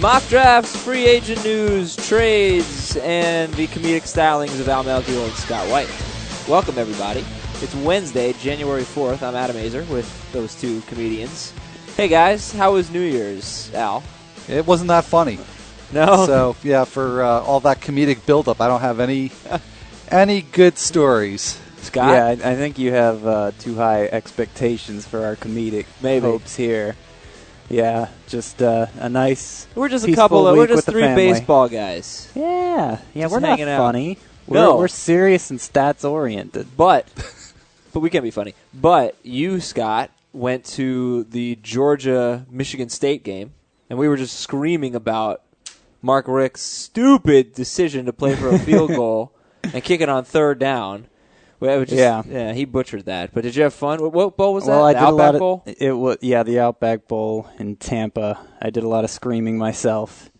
Mock drafts, free agent news, trades, and the comedic stylings of Al Melchior and Scott White. Welcome, everybody. It's Wednesday, January 4th. I'm Adam Aizer with those two comedians. Hey, guys, how was New Year's, Al? It wasn't that funny. No? So yeah, for uh, all that comedic buildup, I don't have any any good stories. Scott? Yeah, I, I think you have uh, too high expectations for our comedic Maybe. hopes here. Yeah, just uh, a nice. We're just a couple of, we're just three baseball guys. Yeah, yeah, Just we're not out. funny. We're, No. we're serious and stats oriented. But, but we can't be funny. But you, Scott, went to the Georgia Michigan State game, and we were just screaming about Mark Richt's stupid decision to play for a field goal and kick it on third down. Well, just, Yeah. yeah, he butchered that. But did you have fun? What, what bowl was that? well, I the did a Outback lot of Bowl. it was yeah the Outback Bowl in Tampa. I did a lot of screaming myself,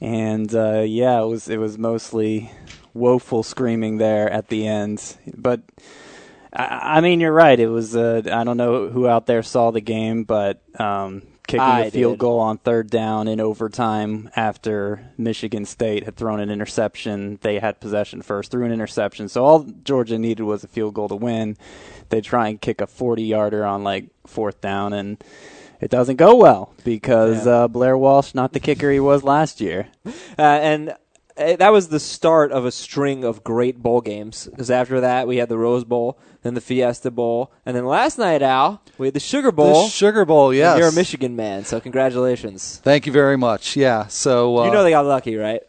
and uh, yeah, it was it was mostly woeful screaming there at the end. But I, I mean, you're right. It was uh, I don't know who out there saw the game, but um, kicking I a field did. goal on third down in overtime after Michigan State had thrown an interception. They had possession first, threw an interception. So all Georgia needed was a field goal to win. They try and kick a 40 yarder on like fourth down, and it doesn't go well because Yeah. uh, Blair Walsh, not the kicker he was last year. Uh, and that was the start of a string of great bowl games. Because after that, we had the Rose Bowl, then the Fiesta Bowl, and then last night, Al, we had the Sugar Bowl. The Sugar Bowl, yes. You're a Michigan man, so congratulations. Thank you very much. Yeah. So uh, you know they got lucky, right?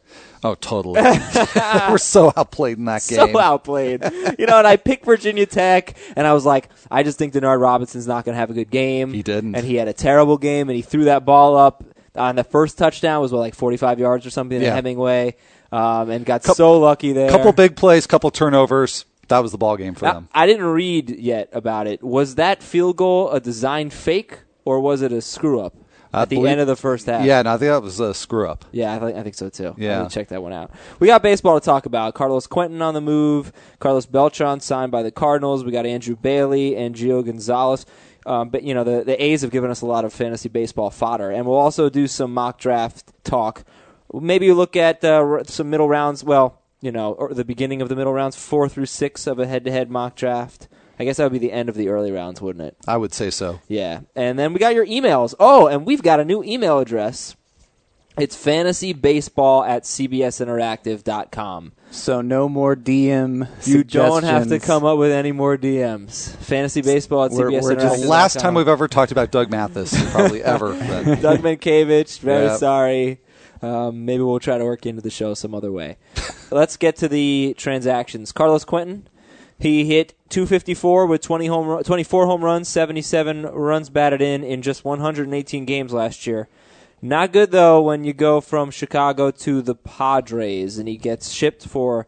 oh, totally. We're so outplayed in that game. So outplayed. you know, and I picked Virginia Tech, and I was like, I just think Denard Robinson's not going to have a good game. He didn't. And he had a terrible game, and he threw that ball up on the first touchdown, was what, like 45 yards or something Yeah. at Hemingway, um, and got so lucky there. Couple big plays, couple turnovers. That was the ball game for Now, them. I didn't read yet about it. Was that field goal a design fake, or was it a screw up I at the believe- end of the first half? Yeah, no, I think that was a screw up. Yeah, I, think I think so too. Yeah. Let me check that one out. We got baseball to talk about. Carlos Quentin on the move. Carlos Beltran signed by the Cardinals. We got Andrew Bailey and Gio Gonzalez. Um, but you know the the A's have given us a lot of fantasy baseball fodder, and we'll also do some mock draft talk. Maybe you look at uh, some middle rounds. Well, you know, or the beginning of the middle rounds, four through six of a head-to-head mock draft. I guess that would be the end of the early rounds, wouldn't it? I would say so. Yeah. And then we got your emails. Oh, and we've got a new email address. It's fantasybaseball at cbsinteractive.com. So no more DM. You don't have to come up with any more DMs. Fantasy baseball at We're- we're just- cbsinteractive.com. last time we've ever talked about Doug Mathis, probably ever. Doug Mankiewicz, very Yep. sorry. Um, maybe we'll try to work into the show some other way. Let's get to the transactions. Carlos Quentin, he hit 254 with 20 home, 24 home runs, 77 runs batted in in just 118 games last year. Not good though when you go from Chicago to the Padres and he gets shipped for.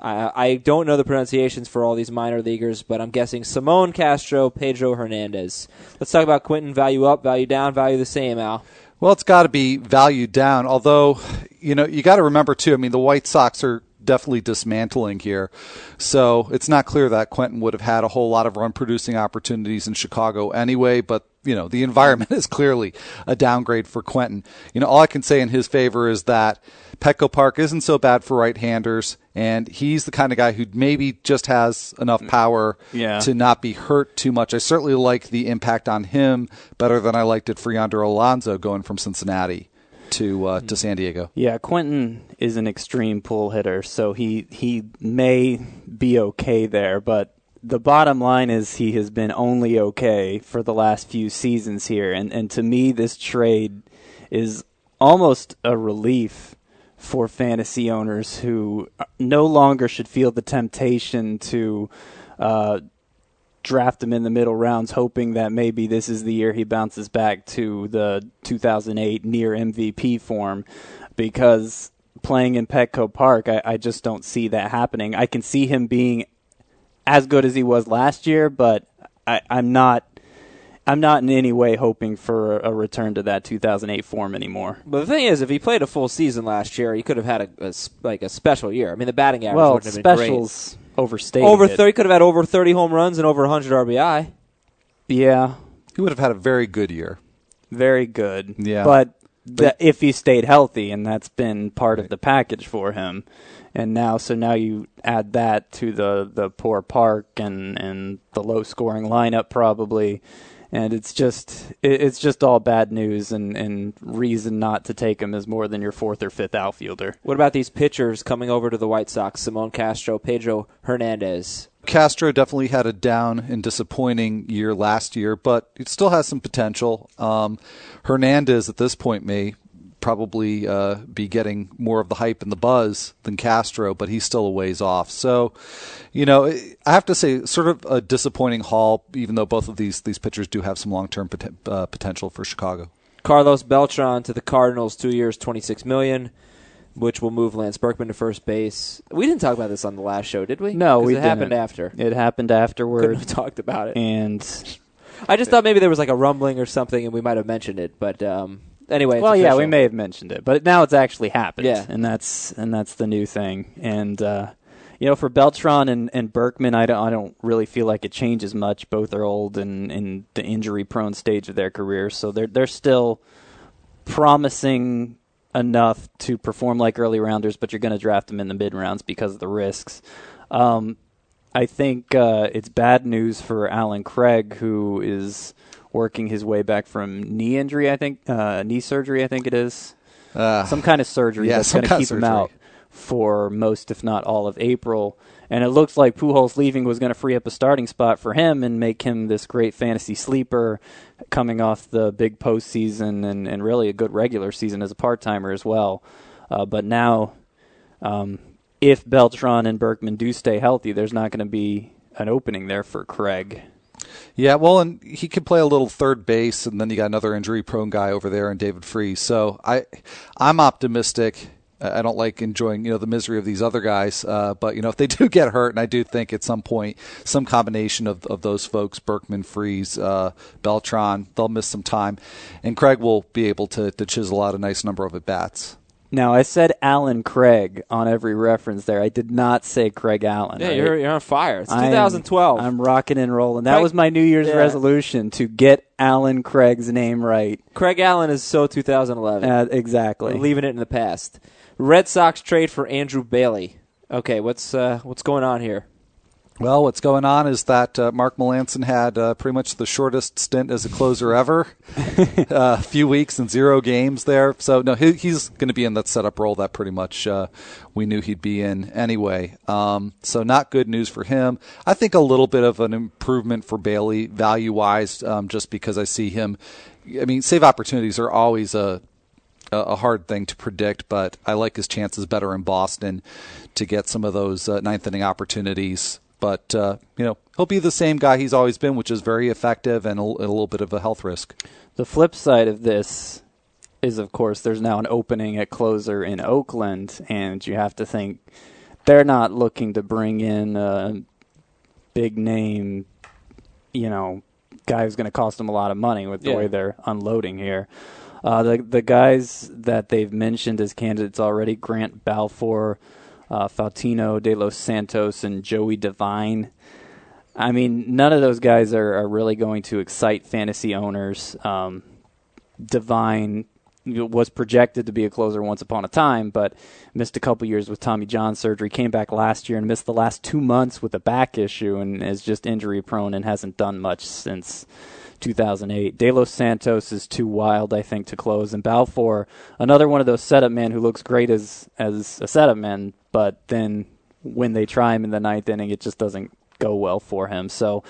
I I don't know the pronunciations for all these minor leaguers, but I'm guessing Simone Castro, Pedro Hernandez. Let's talk about Quentin. Value up, value down, value the same. Al. Well, it's got to be valued down. Although, you know, you got to remember too. I mean, the White Sox are definitely dismantling here, so it's not clear that Quentin would have had a whole lot of run producing opportunities in Chicago anyway. But you know, the environment is clearly a downgrade for Quentin. You know, all I can say in his favor is that Petco Park isn't so bad for right-handers, and he's the kind of guy who maybe just has enough mm, power Yeah. to not be hurt too much. I certainly like the impact on him better than I liked it for Yonder Alonso going from Cincinnati to uh, to San Diego. Yeah, Quentin is an extreme pull hitter, so he he may be okay there, but the bottom line is he has been only okay for the last few seasons here, and and to me this trade is almost a relief for fantasy owners who no longer should feel the temptation to uh, draft him in the middle rounds, hoping that maybe this is the year he bounces back to the 2008 near MVP form, because playing in Petco Park, I, I just don't see that happening. I can see him being as good as he was last year, but I, I'm not. I'm not in any way hoping for a return to that 2008 form anymore. But the thing is, if he played a full season last year, he could have had a, a like a special year. I mean, the batting average Well, wouldn't have been great. Specials overstated. Over it. thirty, could have had over thirty home runs and over hundred RBI. Yeah, He would have had a very good year. very good. Yeah. But that if he stayed healthy, and that's been part of the package for him. And now, so now you add that to the the poor park and and the low scoring lineup probably, and it's just it, it's just all bad news and and reason not to take him as more than your fourth or fifth outfielder. What about these pitchers coming over to the White Sox? Simon Castro, Pedro Hernandez. Castro definitely had a down and disappointing year last year, but it still has some potential. Um, Hernandez at this point may probably uh, be getting more of the hype and the buzz than Castro, but he's still a ways off. So, you know, I have to say, sort of a disappointing haul, even though both of these these pitchers do have some long term pot- uh, potential for Chicago. Carlos Beltran to the Cardinals, two years, twenty six million, which will move Lance Berkman to first base. We didn't talk about this on the last show, did we? No, we it happened didn't. after. It happened Couldn't afterward, have talked about it. and I just thought maybe there was like a rumbling or something, and we might have mentioned it. But um, anyway, well, yeah, we may have mentioned it, but now it's actually happened. Yeah. and that's and that's the new thing. And uh, you know, for Beltran and, and Berkman, I don't I don't really feel like it changes much. Both are old and in the injury prone stage of their careers, so they're they're still promising enough to perform like early rounders, but you're going to draft them in the mid rounds because of the risks. Um, I think uh, it's bad news for Allen Craig, who is working his way back from knee injury. I think uh, knee surgery. I think it is Uh, some kind of surgery yeah, that's going to keep him out for most, if not all, of April. And it looks like Pujols leaving was going to free up a starting spot for him and make him this great fantasy sleeper, coming off the big postseason and, and really a good regular season as a part timer as well. Uh, but now, um, if Beltran and Berkman do stay healthy, there's not going to be an opening there for Craig. Yeah, well, and he could play a little third base, and then you got another injury-prone guy over there, and David Freese. So I, I'm optimistic. I don't like enjoying you know the misery of these other guys, uh, but you know if they do get hurt, and I do think at some point some combination of, of those folks, Berkman, Freese, uh, Beltran, they'll miss some time, and Craig will be able to, to chisel out a nice number of at bats. Now, I said Allen Craig on every reference there. I did not say Craig Allen. Yeah, right? you're you're on fire. It's I am- 2012. I'm rocking and rolling. That Craig- was my New Year's Yeah. resolution to get Allen Craig's name right. Craig Allen is so 2011. Uh, exactly. We're leaving it in the past. Red Sox trade for Andrew Bailey. Okay, what's uh, what's going on here? Well, what's going on is that uh, Mark Melancon had uh, pretty much the shortest stint as a closer ever. uh, a few weeks and zero games there. So, no, he, he's going to be in that setup role that pretty much uh, we knew he'd be in anyway. Um, so, not good news for him. I think a little bit of an improvement for Bailey value wise, um, just because I see him. I mean, save opportunities are always a a a hard thing to predict, but I like his chances better in Boston to get some of those uh, ninth inning opportunities. But uh, you know he'll be the same guy he's always been, which is very effective and a, a little bit of a health risk. The flip side of this is, of course, there's now an opening at closer in Oakland, and you have to think they're not looking to bring in a big name, you know, guy who's going to cost them a lot of money with the Yeah. way they're unloading here. Uh, the the guys that they've mentioned as candidates already: Grant Balfour, uh, Fautino, De Los Santos, and Joey Devine. I mean, none of those guys are, are really going to excite fantasy owners. Um, was projected to be a closer once upon a time, but missed a couple years with Tommy John surgery. Came back last year and missed the last two months with a back issue, and is just injury prone and hasn't done much since 2008. De Los Santos is too wild, I think, to close, and Balfour, another one of those setup men who looks great as as a setup man, but then when they try him in the ninth inning, it just doesn't go well for him. So,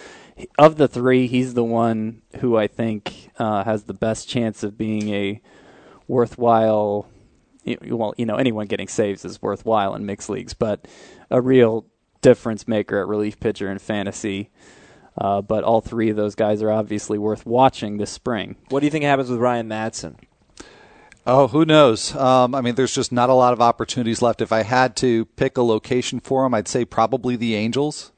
of the three, he's the one who I think uh, has the best chance of being a worthwhile. Well, you know, anyone getting saves is worthwhile in mixed leagues, but a real difference maker at relief pitcher in fantasy. Uh, but all three of those guys are obviously worth watching this spring. What do you think happens with Ryan Madson? Oh, who knows? Um, I mean, there's just not a lot of opportunities left. If I had to pick a location for him, I'd say probably the Angels.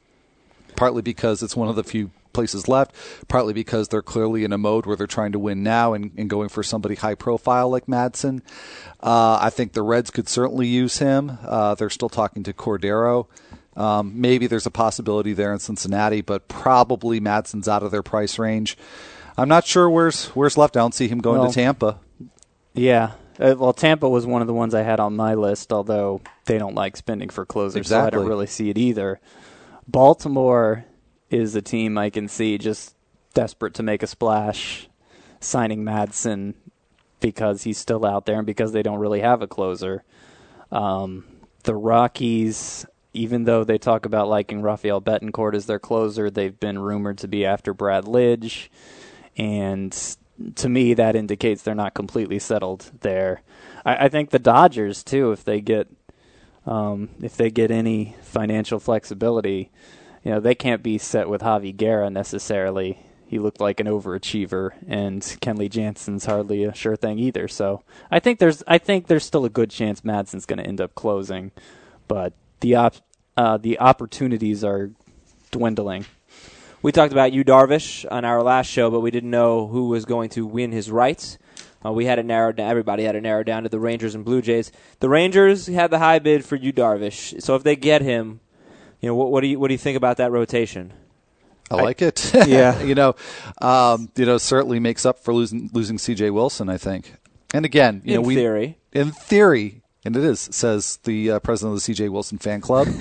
Partly because it's one of the few places left, partly because they're clearly in a mode where they're trying to win now and, and going for somebody high profile like Madson. Uh, I think the Reds could certainly use him. Uh, they're still talking to Cordero. Um, maybe there's a possibility there in Cincinnati, but probably Madson's out of their price range. I'm not sure where's where's left. I don't see him going Well, to Tampa. Yeah. Uh, well, Tampa was one of the ones I had on my list, although they don't like spending for closers, so I don't really see it either. Baltimore is a team I can see just desperate to make a splash, signing Madson because he's still out there and because they don't really have a closer. Um, the Rockies, even though they talk about liking Rafael Betancourt as their closer, they've been rumored to be after Brad Lidge, and to me that indicates they're not completely settled there. I, I think the Dodgers too, if they get um, if they get any financial flexibility, you know they can't be set with Javi Guerra necessarily. He looked like an overachiever, and Kenley Jansen's hardly a sure thing either. So I think there's I think there's still a good chance Madson's going to end up closing, but the op- uh, the opportunities are dwindling. We talked about Yu Darvish, on our last show, but we didn't know who was going to win his rights. Uh, we had it narrowed down. Everybody had it narrowed down to the Rangers and Blue Jays. The Rangers had the high bid for Yu Darvish. So if they get him, you know what, what do you what do you think about that rotation? I like it. Yeah. you know, um, you know, certainly makes up for losing losing C.J. Wilson. I think. And again, you In know, we theory. in theory, and it is says the uh, president of the C.J. Wilson fan club.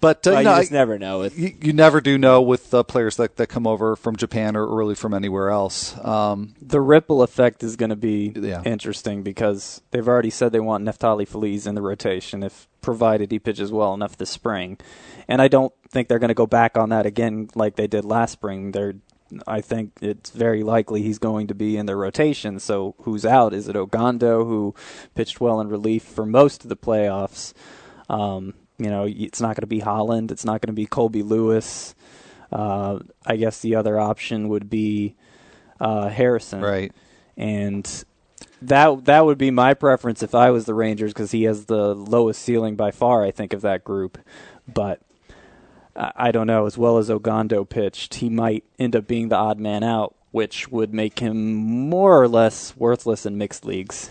but uh, Well, you you just never know. With you, you never do know with uh, players that, that come over from Japan or really from anywhere else. Um, The ripple effect is going to be Yeah. interesting because they've already said they want Neftali Feliz in the rotation if provided he pitches well enough this spring. And I don't think they're going to go back on that again like they did last spring. They're I think it's very likely he's going to be in their rotation. So who's out? Is it Ogando who pitched well in relief for most of the playoffs? Um, you know, it's not going to be Holland. It's not going to be Colby Lewis. Uh, I guess the other option would be uh, Harrison right. and that that would be my preference if I was the Rangers because he has the lowest ceiling by far. I think of that group, but I, I don't know. As well as Ogando pitched, he might end up being the odd man out, which would make him more or less worthless in mixed leagues.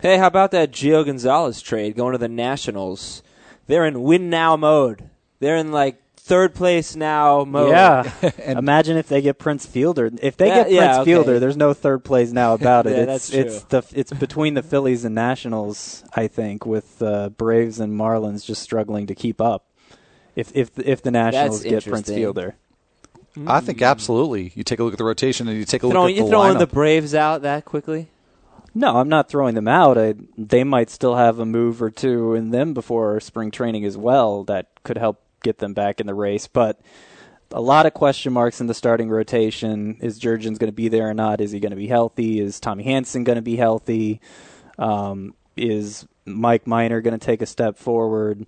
hey, how about that Gio Gonzalez trade going to the Nationals? They're in win now mode. They're in like third place now mode. Yeah, imagine if they get Prince Fielder. If they Yeah, get Prince yeah, okay. Fielder, there's no third place now about it. Yeah, it's that's it's the it's between the Phillies and Nationals. I think with uh, Braves and Marlins just struggling to keep up. If if if the Nationals get Prince interesting. Fielder, I think absolutely. You take a look at the rotation and you take a look Throwing, at you the throwing lineup. the Braves out that quickly? no, I'm not throwing them out. I, they might still have a move or two in them before spring training as well that could help get them back in the race. But a lot of question marks in the starting rotation. Is Jurrjens going to be there or not? Is he going to be healthy? Is Tommy Hanson going to be healthy? Um, is Mike Minor going to take a step forward?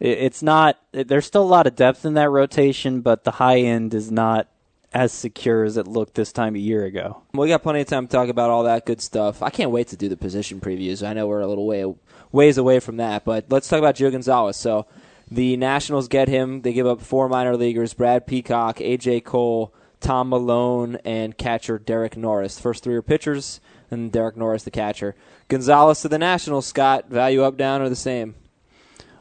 It, it's not. There's still a lot of depth in that rotation, but the high end is not as secure as it looked this time a year ago. We got plenty of time to talk about all that good stuff. I can't wait to do the position previews. I know we're a little way ways away from that, but let's talk about Gio Gonzalez. So the Nationals get him. They give up four minor leaguers: Brad Peacock, AJ Cole, Tom Milone, and catcher Derek Norris. First three are pitchers, and Derek Norris the catcher. Gonzalez to the Nationals. Scott, value up, down, or the same?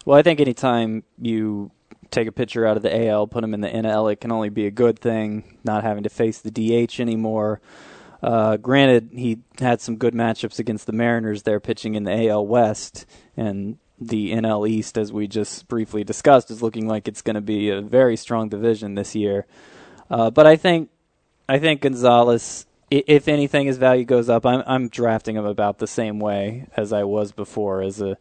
Well, I think anytime you take a pitcher out of the AL, put him in the NL, it can only be a good thing. Not having to face the DH anymore. Uh, granted, he had some good matchups against the Mariners there, pitching in the AL West, and the NL East, as we just briefly discussed, is looking like it's going to be a very strong division this year. Uh, but I think, I think Gonzalez, if anything, his value goes up. I'm, I'm drafting him about the same way as I was before, as a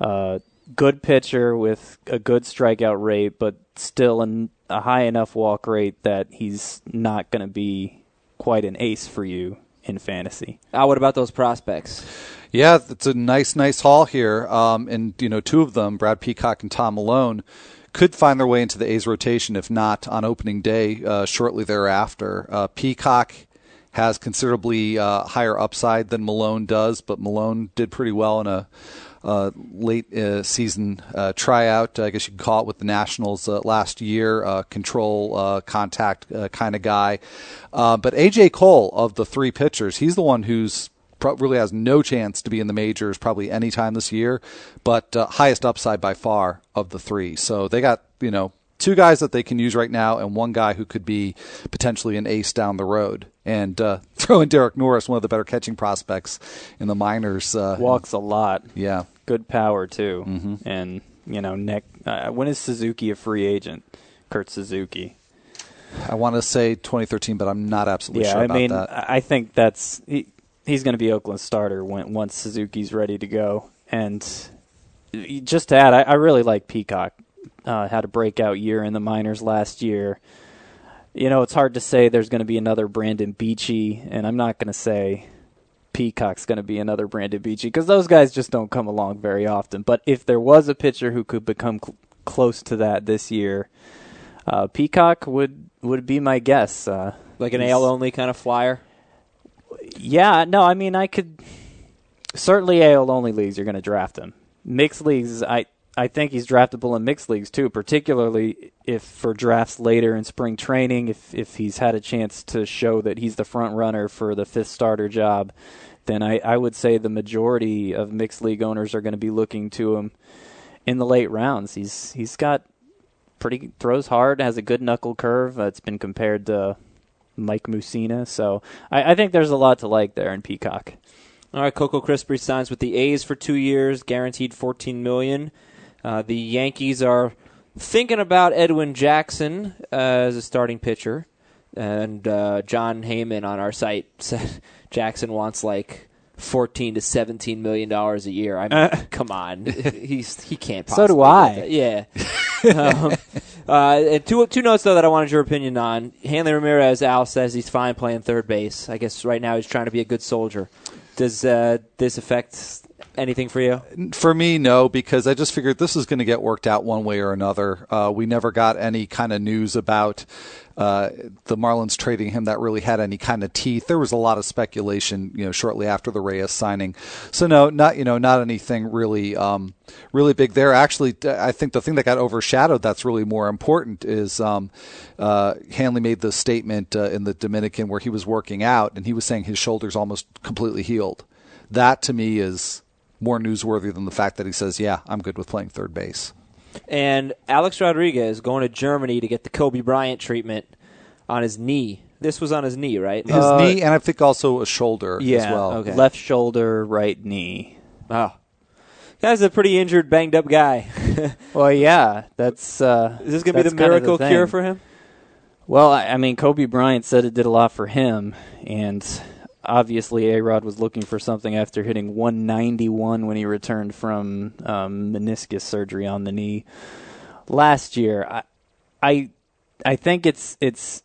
uh, good pitcher with a good strikeout rate, but still an, a high enough walk rate that he's not going to be quite an ace for you in fantasy. Ah, what about those prospects? Yeah, it's a nice, nice haul here. Um, and, you know, two of them, Brad Peacock and Tom Milone, could find their way into the A's rotation, if not on opening day uh, shortly thereafter. Uh, Peacock has considerably uh, higher upside than Milone does, but Milone did pretty well in a uh, late uh, season uh, tryout, I guess you could call it, with the Nationals uh, last year. Uh, control, uh, contact uh, kind of guy. Uh, but AJ Cole, of the three pitchers, he's the one who's really has no chance to be in the majors probably any time this year, but uh, highest upside by far of the three. So they got you know two guys that they can use right now, and one guy who could be potentially an ace down the road. And uh, throw in Derek Norris, one of the better catching prospects in the minors. Uh, Walks a lot. Yeah. Good power too. Mm-hmm. And you know, neck. Uh, when is Suzuki a free agent? Kurt Suzuki. I want to say 2013, but I'm not absolutely yeah, sure I about mean, that. I think that's he, he's going to be Oakland's starter when once Suzuki's ready to go. And just to add, I, I really like Peacock. Uh, had a breakout year in the minors last year. You know, it's hard to say there's going to be another Brandon Beachy, and I'm not going to say Peacock's going to be another Brandon Beachy because those guys just don't come along very often. But if there was a pitcher who could become cl- close to that this year, uh, Peacock would would be my guess. Uh, Like an AL only kind of flyer. Yeah, no, I mean I could certainly AL only leagues you're going to draft him. Mixed leagues, I I think he's draftable in mixed leagues too, particularly if for drafts later in spring training, if if he's had a chance to show that he's the front runner for the fifth starter job, then I, I would say the majority of mixed league owners are going to be looking to him in the late rounds. He's he's got pretty throws hard, has a good knuckle curve. Uh, it's been compared to Mike Mussina, so I, I think there's a lot to like there in Peacock. All right, Coco Crispy signs with the A's for two years, guaranteed fourteen million. Uh, the Yankees are thinking about Edwin Jackson uh, as a starting pitcher, and uh, Jon Heyman on our site said Jackson wants like fourteen to seventeen million dollars a year. I mean, come on, he's he can't. So do I. Yeah. um, uh, and two two notes though that I wanted your opinion on. Hanley Ramirez, Al says he's fine playing third base. I guess right now he's trying to be a good soldier. Does uh, this affect anything for you? For me, no, because I just figured this was going to get worked out one way or another. Uh, we never got any kind of news about uh, the Marlins trading him that really had any kind of teeth. There was a lot of speculation, you know, shortly after the Reyes signing. So no, not you know, not anything really, um, really big there. Actually, I think the thing that got overshadowed that's really more important is um, uh, Hanley made the statement uh, in the Dominican where he was working out and he was saying his shoulder's almost completely healed. That to me is more newsworthy than the fact that he says, "Yeah, I'm good with playing third base." And Alex Rodriguez going to Germany to get the Kobe Bryant treatment on his knee. This was on his knee, right? His Uh, knee and I think also a shoulder Yeah, as well. okay. left shoulder, right knee. Oh. Guy's a pretty injured, banged up guy. Well, yeah, that's. Uh, Is this going to be the miracle thing. cure for him? Well, I, I mean, Kobe Bryant said it did a lot for him, and obviously, A Rod was looking for something after hitting 191 when he returned from um, meniscus surgery on the knee last year. I, I, I think it's it's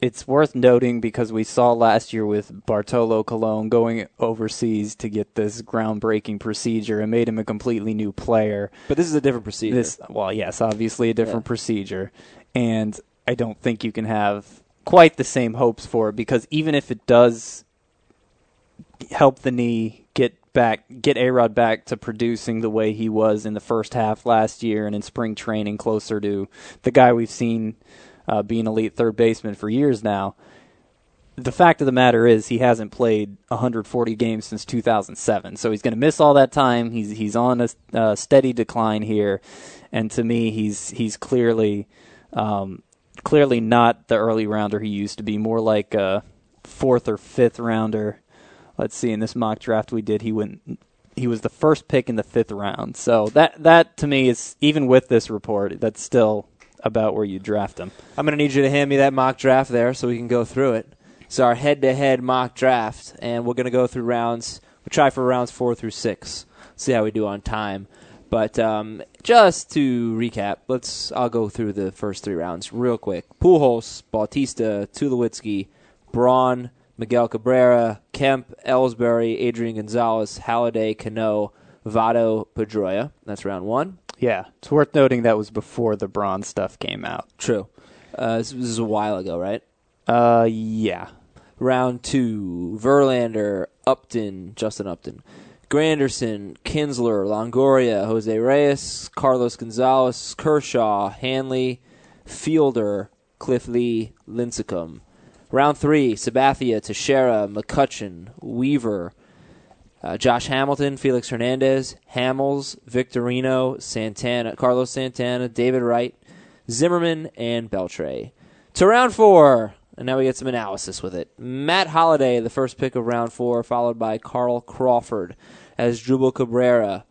it's worth noting because we saw last year with Bartolo Colon going overseas to get this groundbreaking procedure and made him a completely new player. But this is a different procedure. This, well, yes, obviously a different Yeah. procedure, and I don't think you can have quite the same hopes for it because even if it does help the knee get back, get A Rod back to producing the way he was in the first half last year and in spring training, closer to the guy we've seen uh, being elite third baseman for years now. The fact of the matter is, he hasn't played 140 games since 2007, so he's going to miss all that time. He's he's on a uh, steady decline here, and to me, he's he's clearly um, clearly not the early rounder he used to be. More like a fourth or fifth rounder. Let's see, in this mock draft we did, he went he was the first pick in the fifth round. So that that to me is even with this report, that's still about where you draft him. I'm going to need you to hand me that mock draft there so we can go through it. It's our head to head mock draft, and we're going to go through rounds. We'll try for rounds four through six. See how we do on time. But um, just to recap, let's. I'll go through the first three rounds real quick. Pujols, Bautista, Tulowitzki, Braun, Miguel Cabrera, Kemp, Ellsbury, Adrian Gonzalez, Halladay, Cano, Votto, Pedroia. That's round one. Yeah, it's worth noting that was before the Braun stuff came out. True. Uh, this, is a while ago, right? Uh, yeah. Round two, Verlander, Upton, Justin Upton, Granderson, Kinsler, Longoria, Jose Reyes, Carlos Gonzalez, Kershaw, Hanley, Fielder, Cliff Lee, Lincecum. Round three, Sabathia, Teixeira, McCutchen, Weaver, uh, Josh Hamilton, Felix Hernandez, Hamels, Victorino, Santana, Carlos Santana, David Wright, Zimmerman, and Beltre. To round four, and now we get some analysis with it. Matt Holliday, the first pick of round four, followed by Carl Crawford Asdrubal Cabrera,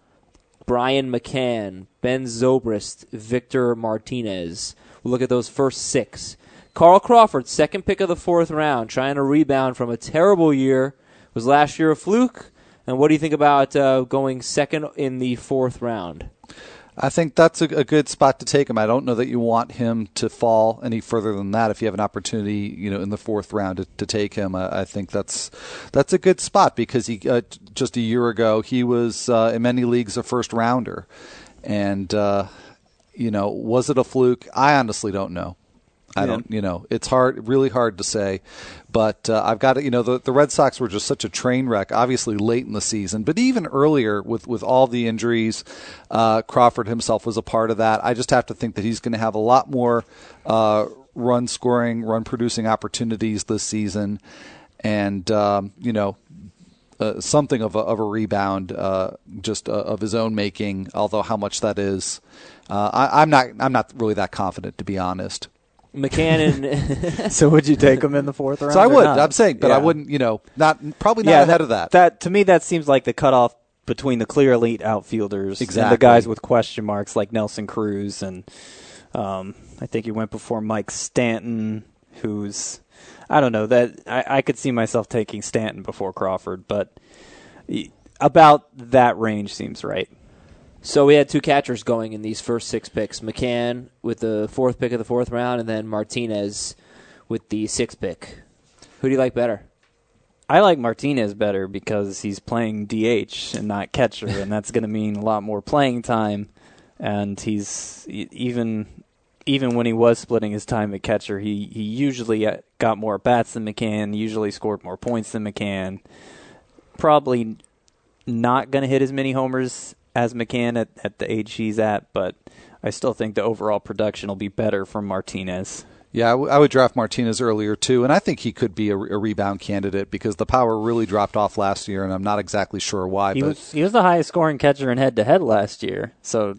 Brian McCann, Ben Zobrist, Victor Martinez. We'll look at those first six. Carl Crawford, second pick of the fourth round, trying to rebound from a terrible year. Was last year a fluke? And what do you think about uh, going second in the fourth round? I think that's a, a, good spot to take him. I don't know that you want him to fall any further than that. If you have an opportunity, you know, in the fourth round to, to take him, I, I, think that's that's a good spot because he uh, just a year ago he was uh, in many leagues a first rounder, and uh, you know, was it a fluke? I honestly don't know. I don't, you know, it's hard, really hard to say. But uh, I've got to, you know, the, the Red Sox were just such a train wreck, obviously late in the season, but even earlier with, with all the injuries, uh, Crawford himself was a part of that. I just have to think that he's going to have a lot more uh, run scoring, run producing opportunities this season. And, um, you know, uh, something of a, of a rebound, uh, just uh, of his own making. Although how much that is, uh, I, am not. I'm not really that confident, to be honest. McCann. so would you take him in the fourth round? So I would. Not? I'm saying, but yeah. I wouldn't. You know, not probably not yeah, ahead of that. That to me, that seems like the cutoff between the clear elite outfielders exactly. and the guys with question marks like Nelson Cruz and um, I think he went before Mike Stanton, who's I don't know that I, I could see myself taking Stanton before Crawford, but about that range seems right. So we had two catchers going in these first six picks: McCann with the fourth pick of the fourth round, and then Martinez with the sixth pick. Who do you like better? I like Martinez better because he's playing DH and not catcher, and that's going to mean a lot more playing time. And he's even even when he was splitting his time at catcher, he he usually uh, got more bats than McCann, usually scored more points than McCann. Probably not going to hit as many homers as McCann at, at the age he's at, but I still think the overall production will be better from Martinez. Yeah, I, w- I would draft Martinez earlier too, and I think he could be a, a, rebound candidate because the power really dropped off last year, and I'm not exactly sure why. He but was he was the highest scoring catcher in head to head last year, so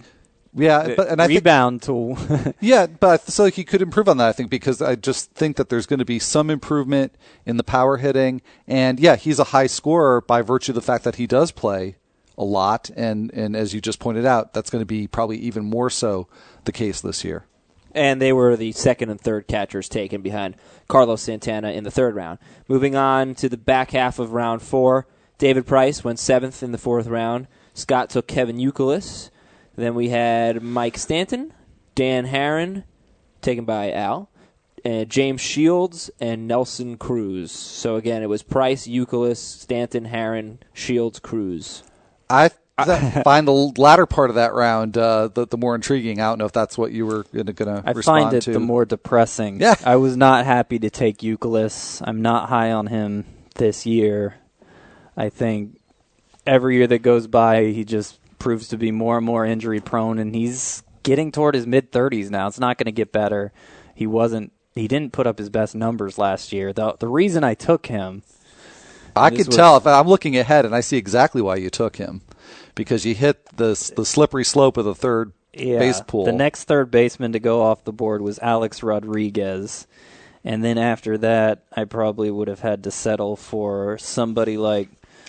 yeah, but and I rebound think, tool. yeah, but so he could improve on that. I think because I just think that there's going to be some improvement in the power hitting, and yeah, he's a high scorer by virtue of the fact that he does play a lot, and and as you just pointed out, that's going to be probably even more so the case this year. And they were the second and third catchers taken behind Carlos Santana in the third round. Moving on to the back half of round four, David Price went seventh in the fourth round. Scott took Kevin Youkilis. Then we had Mike Stanton, Dan Haren, taken by Al, and James Shields, and Nelson Cruz. So again, it was Price, Youkilis, Stanton, Haren, Shields, Cruz. I find the latter part of that round uh, the, the more intriguing. I don't know if that's what you were going to respond to. I find it to. the more depressing. Yeah. I was not happy to take Youkilis. I'm not high on him this year. I think every year that goes by, he just proves to be more and more injury prone, and he's getting toward his mid 30s now. It's not going to get better. He wasn't. He didn't put up his best numbers last year. The the reason I took him I can tell if I'm looking ahead and I see exactly why you took him because you hit the the slippery slope of the third yeah, base pool. The next third baseman to go off the board was Alex Rodriguez. And then after that, I probably would have had to settle for somebody like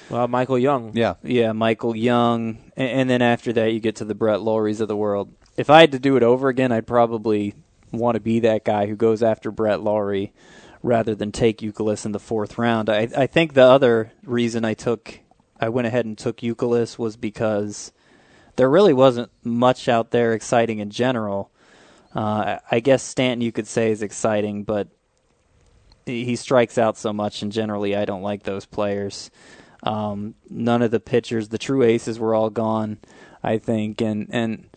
well, Michael Young. Yeah. Yeah, Michael Young. And, and then after that, you get to the Brett Lawries of the world. If I had to do it over again, I'd probably want to be that guy who goes after Brett Lawrie rather than take Youkilis in the fourth round. I, I think the other reason I took, I went ahead and took Youkilis was because there really wasn't much out there exciting in general. Uh, I guess Stanton you could say is exciting, but he strikes out so much, and generally I don't like those players. Um, none of the pitchers, the true aces, were all gone, I think, and and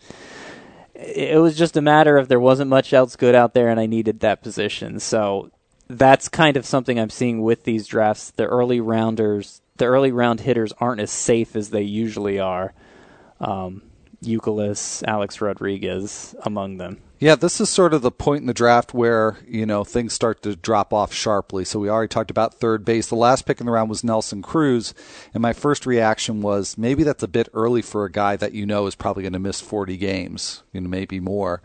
it was just a matter of there wasn't much else good out there, and I needed that position. So that's kind of something I'm seeing with these drafts. The early rounders, the early round hitters aren't as safe as they usually are. Um, Youkilis, Alex Rodriguez among them. Yeah, this is sort of the point in the draft where, you know, things start to drop off sharply. So we already talked about third base. The last pick in the round was Nelson Cruz, and my first reaction was maybe that's a bit early for a guy that you know is probably going to miss 40 games, you know, maybe more.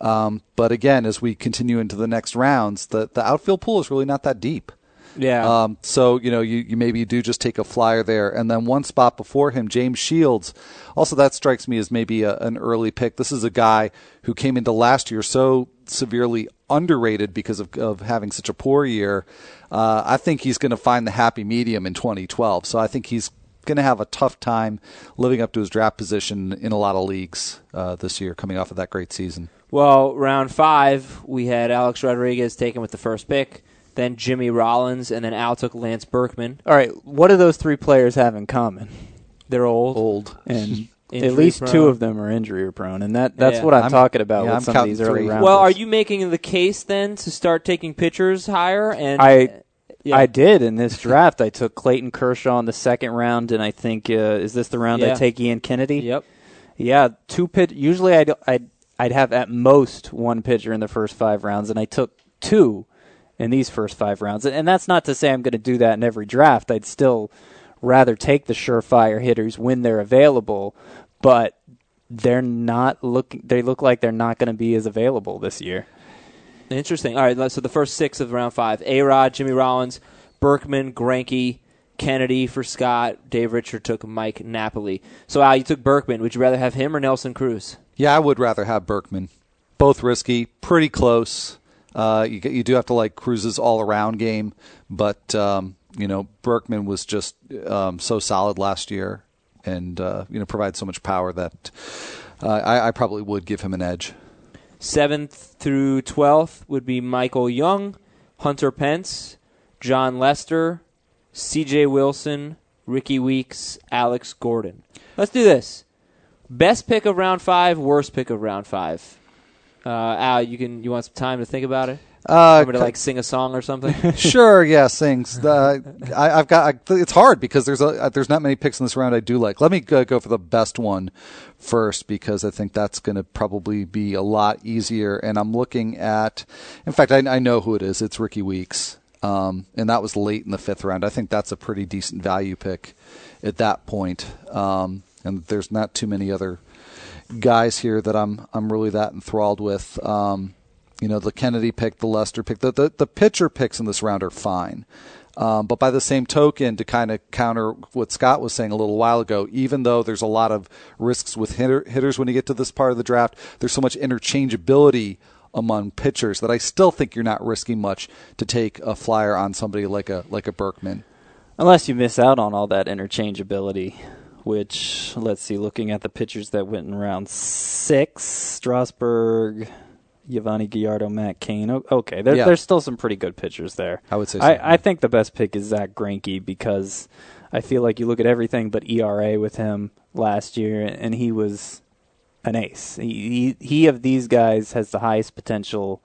Um, but again, as we continue into the next rounds, the, the outfield pool is really not that deep. Yeah. Um, so you know, you, you maybe do just take a flyer there, and then one spot before him, James Shields. Also, that strikes me as maybe a, an early pick. This is a guy who came into last year so severely underrated because of, of having such a poor year. Uh, I think he's going to find the happy medium in 2012. So I think he's going to have a tough time living up to his draft position in a lot of leagues uh, this year, coming off of that great season. Well, round five, we had Alex Rodriguez taken with the first pick then Jimmy Rollins, and then Al took Lance Berkman. All right, what do those three players have in common? They're old. Old. And at least prone. two of them are injury prone, and that that's Yeah. what I'm, I'm- talking about yeah, with I'm some of these counting early three. rounds. Well, are you making the case then to start taking pitchers higher? And I- yeah. I did in this draft. I took Clayton Kershaw in the second round, and I think uh, is this the round Yeah. I take Ian Kennedy? Yep. Yeah, two pit. Usually, I'd, I'd I'd have at most one pitcher in the first five rounds, and I took two in these first five rounds. And that's not to say I'm going to do that in every draft. I'd still rather take the surefire hitters when they're available, but they're not looking. They look like they're not going to be as available this year. Interesting. All right, so the first six of round five: A. Rod, Jimmy Rollins, Berkman, Greinke, Kennedy for Scott. Dave Richard took Mike Napoli. So Al, you took Berkman. Would you rather have him or Nelson Cruz? Yeah, I would rather have Berkman. Both risky, pretty close. Uh, you, you do have to like Cruz's all around game, but um, you know Berkman was just um, so solid last year, and uh, you know provides so much power that uh, I, I probably would give him an edge. Seventh through twelfth would be Michael Young, Hunter Pence, Jon Lester, C.J. Wilson, Rickie Weeks, Alex Gordon. Let's do this. Best pick of round five, worst pick of round five. Uh, Al, you can. You want some time to think about it? Uh, Want me to like sing a song or something? sure, yeah, sings. Uh, I, I've got. I, it's hard because there's a, there's not many picks in this round I do like. Let me go, go for the best one first because I think that's going to probably be a lot easier. And I'm looking at. In fact, I, I know who it is. It's Rickie Weeks, um, and that was late in the fifth round. I think that's a pretty decent value pick at that point. Um, and there's not too many other guys here that I'm I'm really that enthralled with. Um, you know, the Kennedy pick, the Lester pick, the the, the pitcher picks in this round are fine. Um, but by the same token, to kind of counter what Scott was saying a little while ago, even though there's a lot of risks with hitter, hitters when you get to this part of the draft, there's so much interchangeability among pitchers that I still think you're not risking much to take a flyer on somebody like a like a Berkman. Unless you miss out on all that interchangeability, which, let's see, looking at the pitchers that went in round six, Strasburg, Yovani Gallardo, Matt Cain. Okay, there, Yeah. there's still some pretty good pitchers there. I would say so. I, I think the best pick is Zach Greinke because I feel like you look at everything but ERA with him last year, and he was an ace. He, he, he of these guys has the highest potential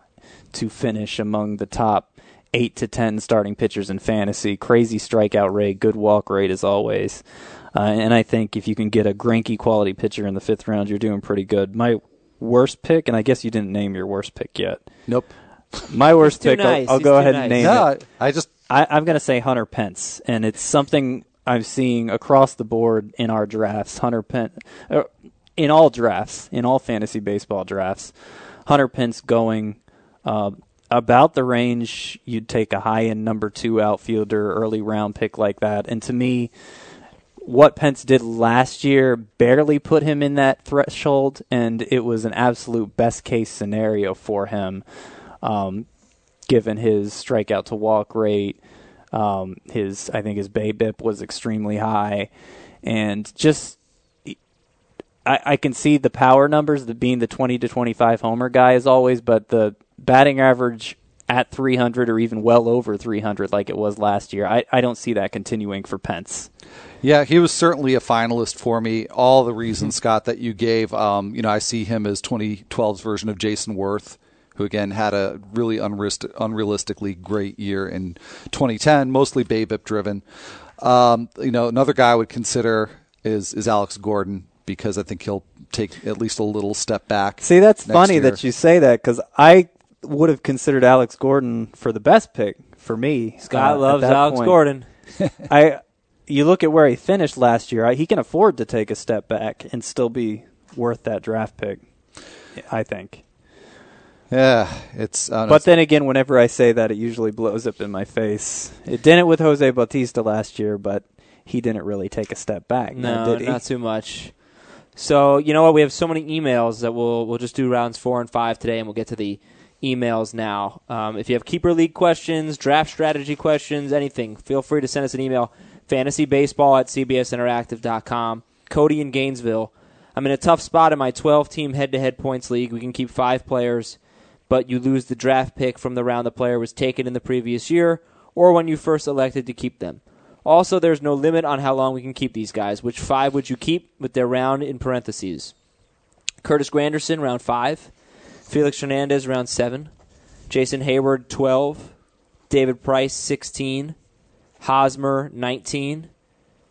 to finish among the top eight to ten starting pitchers in fantasy. Crazy strikeout rate, good walk rate as always. Uh, and I think if you can get a Greinke quality pitcher in the fifth round, you're doing pretty good. My worst pick, and I guess you didn't name your worst pick yet. Nope. My worst too pick, I'll- I'll, go ahead nice. and name No, it. I, I just I, I'm going to say Hunter Pence, and it's something I'm seeing across the board in our drafts. Hunter Pence, uh, in all drafts, in all fantasy baseball drafts, Hunter Pence going uh, about the range you'd take a high end number two outfielder, early round pick like that. And to me, what Pence did last year barely put him in that threshold, and it was an absolute best case scenario for him, um, given his strikeout to walk rate. Um, his, I think his BABIP was extremely high, and just I, I can see the power numbers, the being the 20 to 25 homer guy as always, but the batting average at 300 or even well over 300 like it was last year, I, I don't see that continuing for Pence. Yeah, he was certainly a finalist for me. All the reasons, Scott, that you gave. Um, you know, I see him as 2012's version of Jayson Werth, who again had a really unrealistic, unrealistically great year in 2010, mostly BABIP driven. Um, you know, another guy I would consider is is Alex Gordon because I think he'll take at least a little step back. See, that's funny year. that you say that because I would have considered Alex Gordon for the best pick for me. Scott uh, loves Alex point. Gordon. I, you look at where he finished last year. He can afford to take a step back and still be worth that draft pick. I think. Yeah, it's. I But then again, whenever I say that, it usually blows up in my face. It didn't with Jose Bautista last year, but he didn't really take a step back. No, did he? not too much. So you know what? We have so many emails that we'll we'll just do rounds four and five today, and we'll get to the emails now. Um, if you have keeper league questions, draft strategy questions, anything, feel free to send us an email. Fantasybaseball at cbsinteractive.com. Cody in Gainesville. I'm in a tough spot in my 12 team head to head points league. We can keep five players, but you lose the draft pick from the round the player was taken in the previous year or when you first elected to keep them. Also, there's no limit on how long we can keep these guys. Which five would you keep with their round in parentheses? Curtis Granderson, round five. Felix Hernandez, round seven. Jason Heyward, 12. David Price, 16. Hosmer, 19.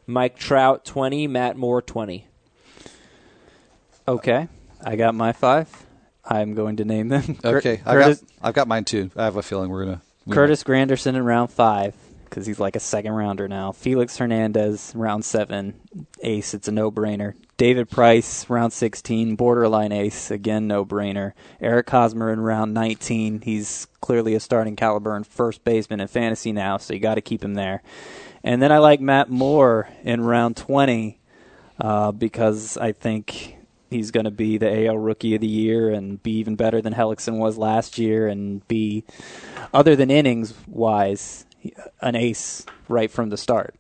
Mike Trout, 20. Matt Moore, 20. Okay, I got my five. I'm going to name them. Cur- okay. I've got, I've got mine too. I have a feeling we're gonna. Curtis Granderson in round five because he's like a second rounder now. Felix Hernandez round seven, ace. It's a no brainer. David Price round 16, borderline ace. Again, no brainer. Eric Hosmer in round 19. He's clearly a starting caliber and first baseman in fantasy now, so you got to keep him there. And then I like Matt Moore in round 20 uh, because I think he's going to be the AL Rookie of the Year and be even better than Hellickson was last year and be, other than innings wise, an ace right from the start.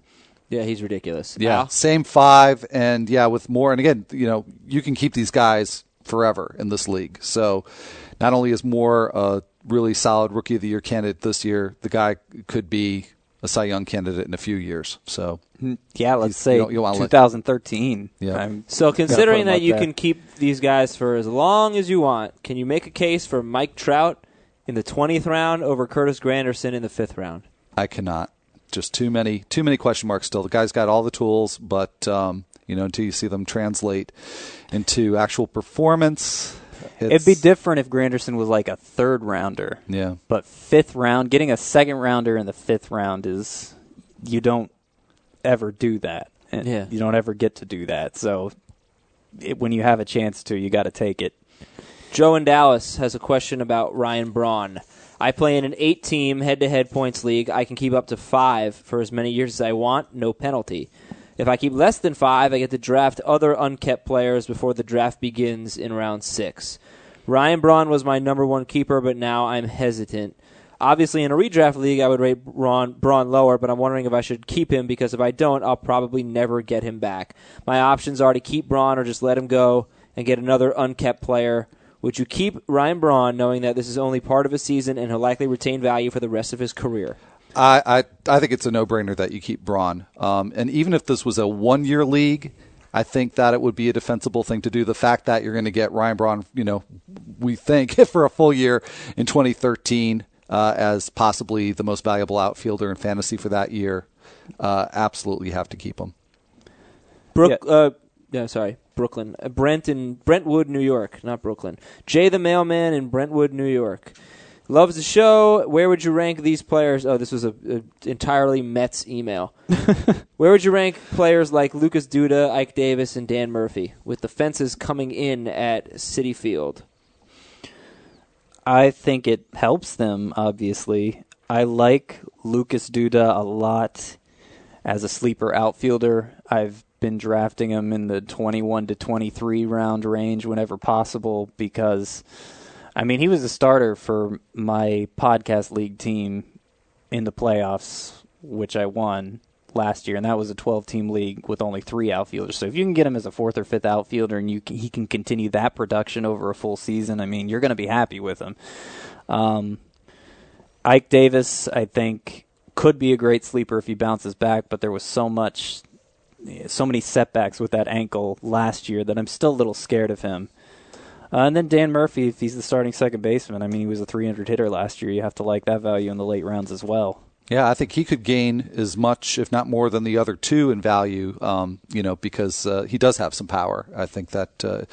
Yeah, he's ridiculous. Yeah, Al? same five, and yeah, with more. And again, you know, you can keep these guys forever in this league. So, not only is Moore a really solid Rookie of the Year candidate this year, the guy could be a Cy Young candidate in a few years. So, hmm. Yeah, let's say you don't- you wanna let- 2013. Yeah. I'm So considering that you there. can keep these guys for as long as you want, can you make a case for Mike Trout in the 20th round over Curtis Granderson in the 5th round? I cannot. Just too many, too many question marks. Still, the guy's got all the tools, but um, you know, until you see them translate into actual performance, It'd be different if Granderson was like a third rounder. Yeah, But fifth round, getting a second rounder in the fifth round is you don't ever do that. And Yeah. You don't ever get to do that. So it, when you have a chance to, you got to take it. Joe in Dallas has a question about Ryan Braun. I play in an eight team head to head points league. I can keep up to five for as many years as I want, no penalty. If I keep less than five, I get to draft other unkept players before the draft begins in round six. Ryan Braun was my number one keeper, but now I'm hesitant. Obviously, in a redraft league, I would rate Braun, Braun lower, but I'm wondering if I should keep him because if I don't, I'll probably never get him back. My options are to keep Braun or just let him go and get another unkept player. Would you keep Ryan Braun knowing that this is only part of a season and he'll likely retain value for the rest of his career? I, I I think it's a no brainer that you keep Braun. Um, and even if this was a one year league, I think that it would be a defensible thing to do. The fact that you're going to get Ryan Braun, you know, we think for a full year in 2013 uh, as possibly the most valuable outfielder in fantasy for that year, uh, absolutely have to keep him. Brook, uh, yeah, sorry, Brooklyn. Uh, Brent in Brentwood, New York, not Brooklyn. Jay the mailman in Brentwood, New York. Loves the show. Where would you rank these players? Oh, this was a, a entirely Mets email. Where would you rank players like Lucas Duda, Ike Davis, and Dan Murphy with the fences coming in at Citi Field? I think it helps them, obviously. I like Lucas Duda a lot as a sleeper outfielder. I've been drafting him in the 21 to 23 round range whenever possible because, I mean, he was a starter for my podcast league team in the playoffs, which I won last year, and that was a 12 team league with only three outfielders. So if you can get him as a fourth or fifth outfielder and you can, he can continue that production over a full season, I mean, you're going to be happy with him. Um, Ike Davis, I think, could be a great sleeper if he bounces back, but there was so much, so many setbacks with that ankle last year that I'm still a little scared of him. Uh, and then Dan Murphy, if he's the starting second baseman, I mean, he was a 300 hitter last year. You have to like that value in the late rounds as well. Yeah, I think he could gain as much, if not more, than the other two in value. Um, you know, because uh, he does have some power. I think that uh,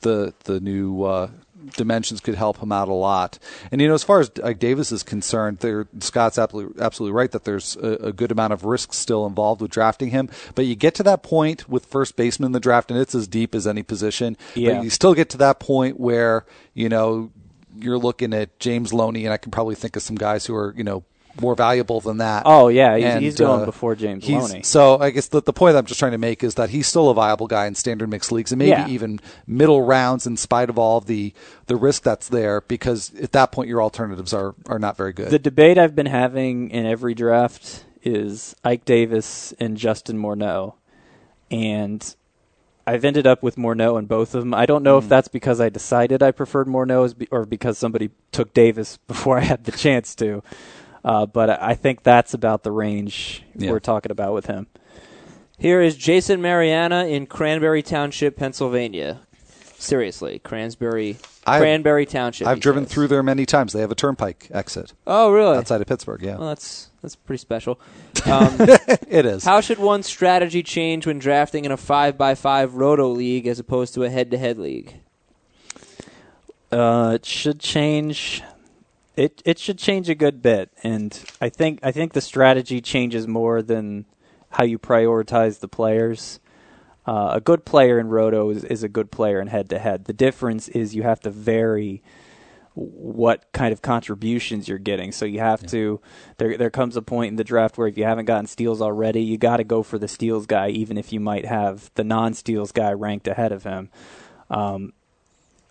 the the new uh, dimensions could help him out a lot. And you know, as far as like Davis is concerned, there Scott's absolutely absolutely right that there's a, a, good amount of risk still involved with drafting him. But you get to that point with first baseman in the draft, and it's as deep as any position. Yeah. But you still get to that point where you know you're looking at James Loney, and I can probably think of some guys who are you know more valuable than that. Oh yeah, he's, And, he's going uh, before James Loney. So I guess the, the point I'm just trying to make is that he's still a viable guy in standard mixed leagues and maybe Yeah. even middle rounds in spite of all of the the risk that's there because at that point your alternatives are are not very good. The debate I've been having in every draft is Ike Davis and Justin Morneau, and I've ended up with Morneau in both of them. I don't know Hmm. if that's because I decided I preferred Morneau or because somebody took Davis before I had the chance to. Uh, but I I think that's about the range Yeah. we're talking about with him. Here is Jason Mariana in Cranberry Township, Pennsylvania. Seriously, Cranberry, I've- Cranberry Township. I've driven says. through there many times. They have a turnpike exit Oh, really? outside of Pittsburgh. Yeah, Well, that's that's pretty special. Um, it is. how should one's strategy change when drafting in a five by five roto league as opposed to a head to head league? Uh, it should change. It it should change a good bit, and I think I think the strategy changes more than how you prioritize the players. Uh, a good player in roto is, is a good player in head to head. The difference is you have to vary what kind of contributions you're getting. So you have to. There there comes a point in the draft where if you haven't gotten steals already, you got to go for the steals guy, even if you might have the non steals guy ranked ahead of him. Um,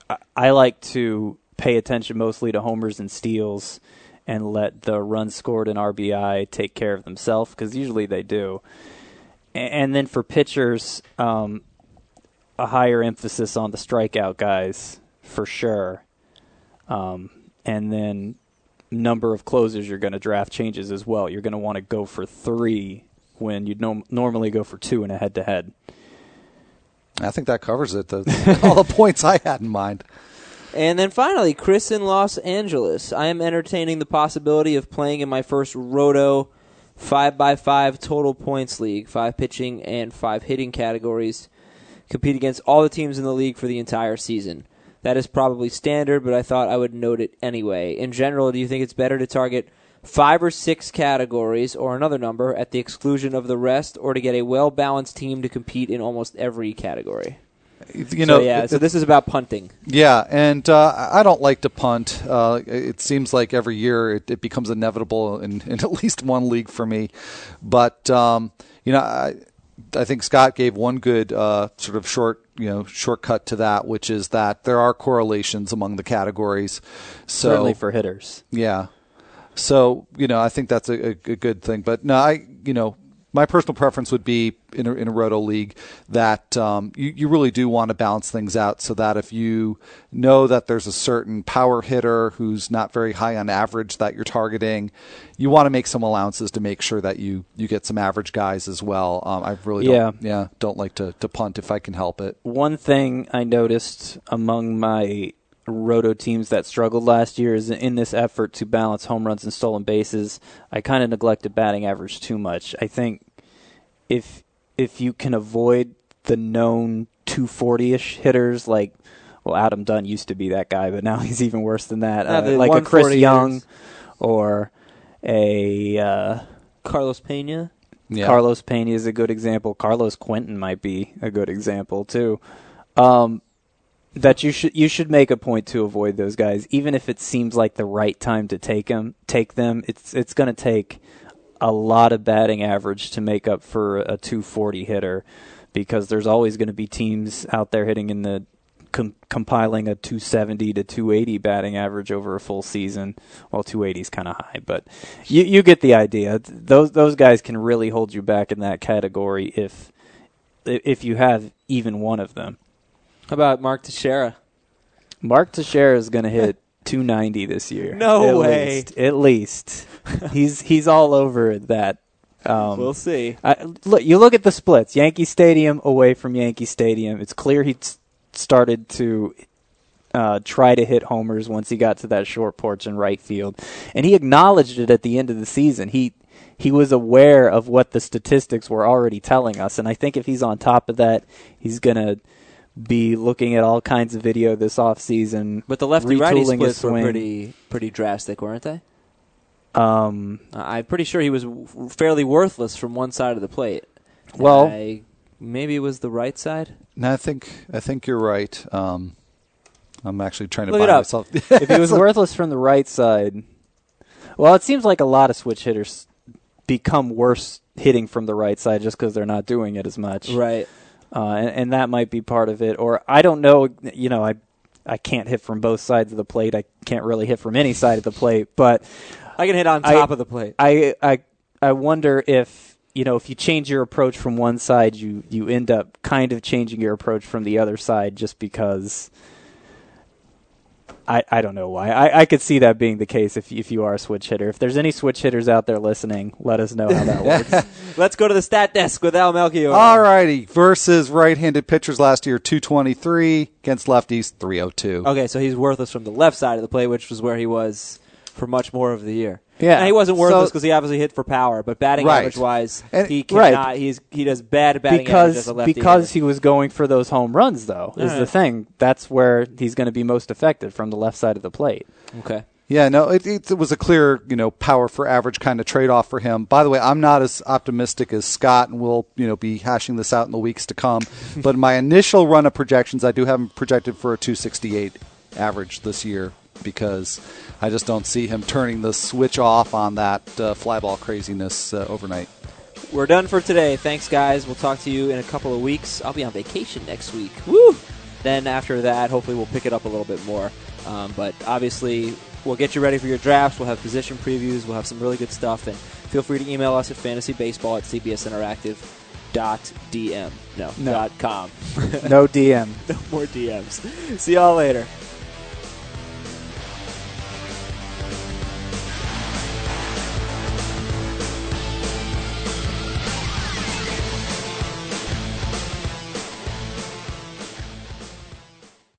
I- I like to pay attention mostly to homers and steals and let the runs scored and RBI take care of themselves because usually they do. And then for pitchers, um, a higher emphasis on the strikeout guys for sure. Um, and then number of closers you're going to draft changes as well. You're going to want to go for three when you'd nom- normally go for two in a head to head. I think that covers it. The, all the points I had in mind. And then finally, Chris in Los Angeles. I am entertaining the possibility of playing in my first Roto 5x5 total points league, five pitching and five hitting categories. Compete against all the teams in the league for the entire season. That is probably standard, but I thought I would note it anyway. In general, do you think it's better to target five or six categories or another number at the exclusion of the rest, or to get a well balanced team to compete in almost every category? You know, so, yeah, so this is about punting. Yeah, and uh, I don't like to punt. Uh, it seems like every year it, it becomes inevitable in, in at least one league for me. But um, you know, I, I think Scott gave one good uh, sort of short, you know, shortcut to that, which is that there are correlations among the categories. So Certainly for hitters. yeah. So you know, I think that's a, a, a good thing. But no, I you know, my personal preference would be in a, in a roto league that um, you you really do want to balance things out so that if you know that there's a certain power hitter who's not very high on average that you're targeting, you want to make some allowances to make sure that you you get some average guys as well. Um, I really don't, yeah don't like to to punt if I can help it. One thing I noticed among my roto teams that struggled last year is in this effort to balance home runs and stolen bases, I kind of neglected batting average too much. I think if if you can avoid the known 240ish hitters like well Adam Dunn used to be that guy, but now he's even worse than that. Uh, like a Chris Young hitters. or a uh, Carlos Pena. Yeah. Carlos Pena is a good example. Carlos Quentin might be a good example too. Um, that you should you should make a point to avoid those guys, even if it seems like the right time to take them. Take them. It's it's going to take a lot of batting average to make up for a 240 hitter, because there's always going to be teams out there hitting in the com- compiling a 270 to 280 batting average over a full season. Well, 280 is kind of high, but you you get the idea. Those those guys can really hold you back in that category if if you have even one of them. How about Mark Teixeira? Mark Teixeira is going to hit 290 this year. No at way. Least, at least he's he's all over that. Um, we'll see. I, look, you look at the splits. Yankee Stadium away from Yankee Stadium. It's clear he started to uh, try to hit homers once he got to that short porch in right field, and he acknowledged it at the end of the season. He he was aware of what the statistics were already telling us, and I think if he's on top of that, he's gonna be looking at all kinds of video this off season. But the lefty righty splits were pretty pretty drastic, weren't they? Um, I'm pretty sure he was w- fairly worthless from one side of the plate. Well- I- maybe it was the right side. No, I think I think you're right. Um, I'm actually trying to Look buy it up. myself. if he was worthless from the right side, well, it seems like a lot of switch hitters become worse hitting from the right side just because they're not doing it as much. Right. Uh, and, and that might be part of it. Or I don't know. You know, I I can't hit from both sides of the plate. I can't really hit from any side of the plate. But I can hit on I- top of the plate. I I I wonder if you know if you change your approach from one side, you you end up kind of changing your approach from the other side just because. I, I don't know why. I, I could see that being the case if if you are a switch hitter. If there's any switch hitters out there listening, let us know how that works. Let's go to the stat desk with Al Melchior. All righty. Versus right-handed pitchers last year, 223 against lefties, 302. Okay, so he's worthless from the left side of the plate, which was where he was for much more of the year. Yeah. and he wasn't worthless So- because he obviously hit for power, but batting Right. average wise, And- he Right. cannot. He's he does bad batting average because as a lefty because hitter. he was going for those home runs though is the thing that's where he's going to be most effective from the left side of the plate okay. Yeah, no, it, it, it was a clear, you know, power for average kind of trade-off for him. By the way, I'm not as optimistic as Scott, and we'll, you know, be hashing this out in the weeks to come. but my initial run of projections, I do have him projected for a 268 average this year because I just don't see him turning the switch off on that uh, flyball craziness uh, overnight. We're done for today. Thanks, guys. We'll talk to you in a couple of weeks. I'll be on vacation next week. Woo! Then after that, hopefully we'll pick it up a little bit more. Um, but obviously, we'll get you ready for your drafts. We'll have position previews. We'll have some really good stuff. And feel free to email us at fantasybaseball at cbsinteractive.dm. No, No. dot com. no dm no more DMs. See y'all later.